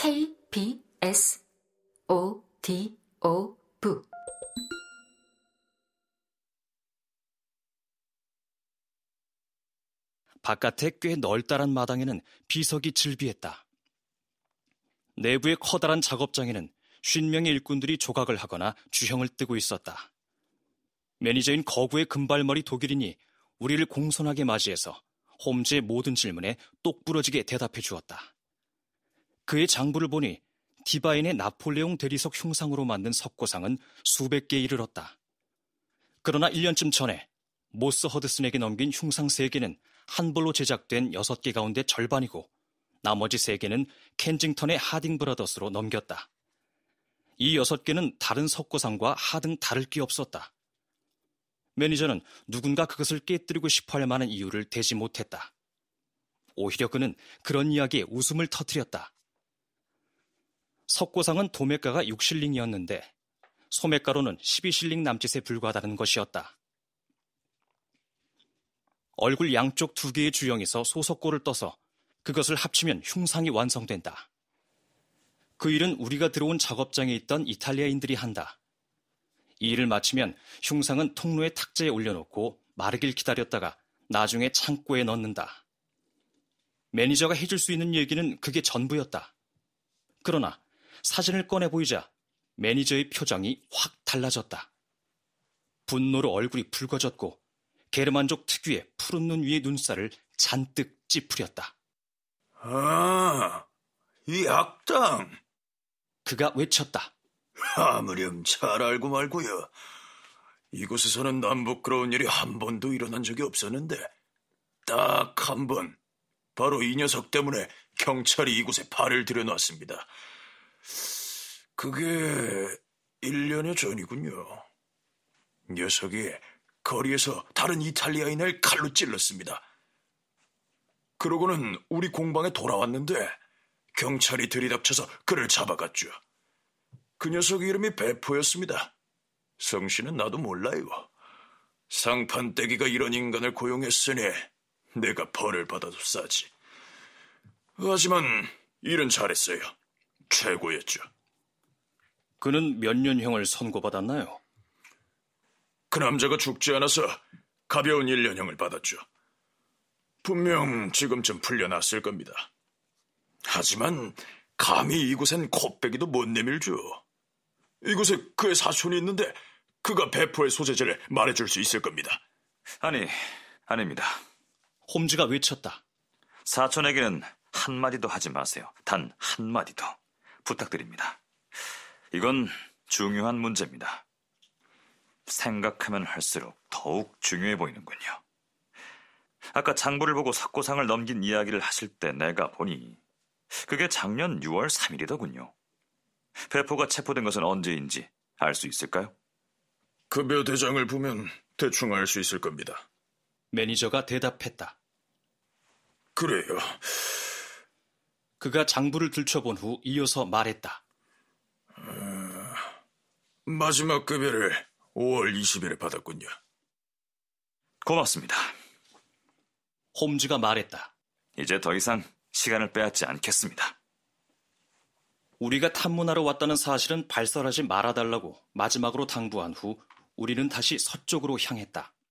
KBS O D O V 바깥의 꽤 널따란 마당에는 비석이 즐비했다. 내부의 커다란 작업장에는 쉰 명의 일꾼들이 조각을 하거나 주형을 뜨고 있었다. 매니저인 거구의 금발머리 독일인이 우리를 공손하게 맞이해서 홈즈의 모든 질문에 똑부러지게 대답해 주었다. 그의 장부를 보니 디바인의 나폴레옹 대리석 흉상으로 만든 석고상은 수백 개에 이르렀다. 그러나 1년쯤 전에 모스 허드슨에게 넘긴 흉상 3개는 한 벌로 제작된 6개 가운데 절반이고 나머지 3개는 켄징턴의 하딩 브라더스로 넘겼다. 이 6개는 다른 석고상과 하등 다를 게 없었다. 매니저는 누군가 그것을 깨뜨리고 싶어 할 만한 이유를 대지 못했다. 오히려 그는 그런 이야기에 웃음을 터뜨렸다. 석고상은 도매가가 6실링이었는데 소매가로는 12실링 남짓에 불과하다는 것이었다. 얼굴 양쪽 두 개의 주형에서 소석골을 떠서 그것을 합치면 흉상이 완성된다. 그 일은 우리가 들어온 작업장에 있던 이탈리아인들이 한다. 이 일을 마치면 흉상은 통로의 탁자에 올려놓고 마르길 기다렸다가 나중에 창고에 넣는다. 매니저가 해줄 수 있는 얘기는 그게 전부였다. 그러나 사진을 꺼내 보이자 매니저의 표정이 확 달라졌다. 분노로 얼굴이 붉어졌고 게르만족 특유의 푸른 눈 위의 눈살을 잔뜩 찌푸렸다. 아, 이 악당. 그가 외쳤다. 아무렴 잘 알고 말고요. 이곳에서는 남부끄러운 일이 한 번도 일어난 적이 없었는데 딱 한 번. 바로 이 녀석 때문에 경찰이 이곳에 발을 들여놨습니다. 그게 1년여 전이군요. 녀석이 거리에서 다른 이탈리아인을 칼로 찔렀습니다. 그러고는 우리 공방에 돌아왔는데 경찰이 들이닥쳐서 그를 잡아갔죠. 그 녀석 이름이 배포였습니다. 성씨는 나도 몰라요. 상판떼기가 이런 인간을 고용했으니 내가 벌을 받아도 싸지. 하지만 일은 잘했어요. 최고였죠. 그는 몇 년형을 선고받았나요? 그 남자가 죽지 않아서 가벼운 1년형을 받았죠. 분명 지금쯤 풀려났을 겁니다. 하지만 감히 이곳엔 코빼기도 못 내밀죠. 이곳에 그의 사촌이 있는데 그가 배포의 소재지를 말해줄 수 있을 겁니다. 아니, 아닙니다. 홈즈가 외쳤다. 사촌에게는 한마디도 하지 마세요. 단 한마디도. 부탁드립니다. 이건 중요한 문제입니다. 생각하면 할수록 더욱 중요해 보이는군요. 아까 장부를 보고 석고상을 넘긴 이야기를 하실 때 내가 보니 그게 작년 6월 3일이더군요. 베포가 체포된 것은 언제인지 알 수 있을까요? 급여 대장을 보면 대충 알 수 있을 겁니다. 매니저가 대답했다. 그래요. 그가 장부를 들춰본 후 이어서 말했다. 어, 마지막 급여를 5월 20일에 받았군요. 고맙습니다. 홈즈가 말했다. 이제 더 이상 시간을 빼앗지 않겠습니다. 우리가 탐문하러 왔다는 사실은 발설하지 말아달라고 마지막으로 당부한 후 우리는 다시 서쪽으로 향했다.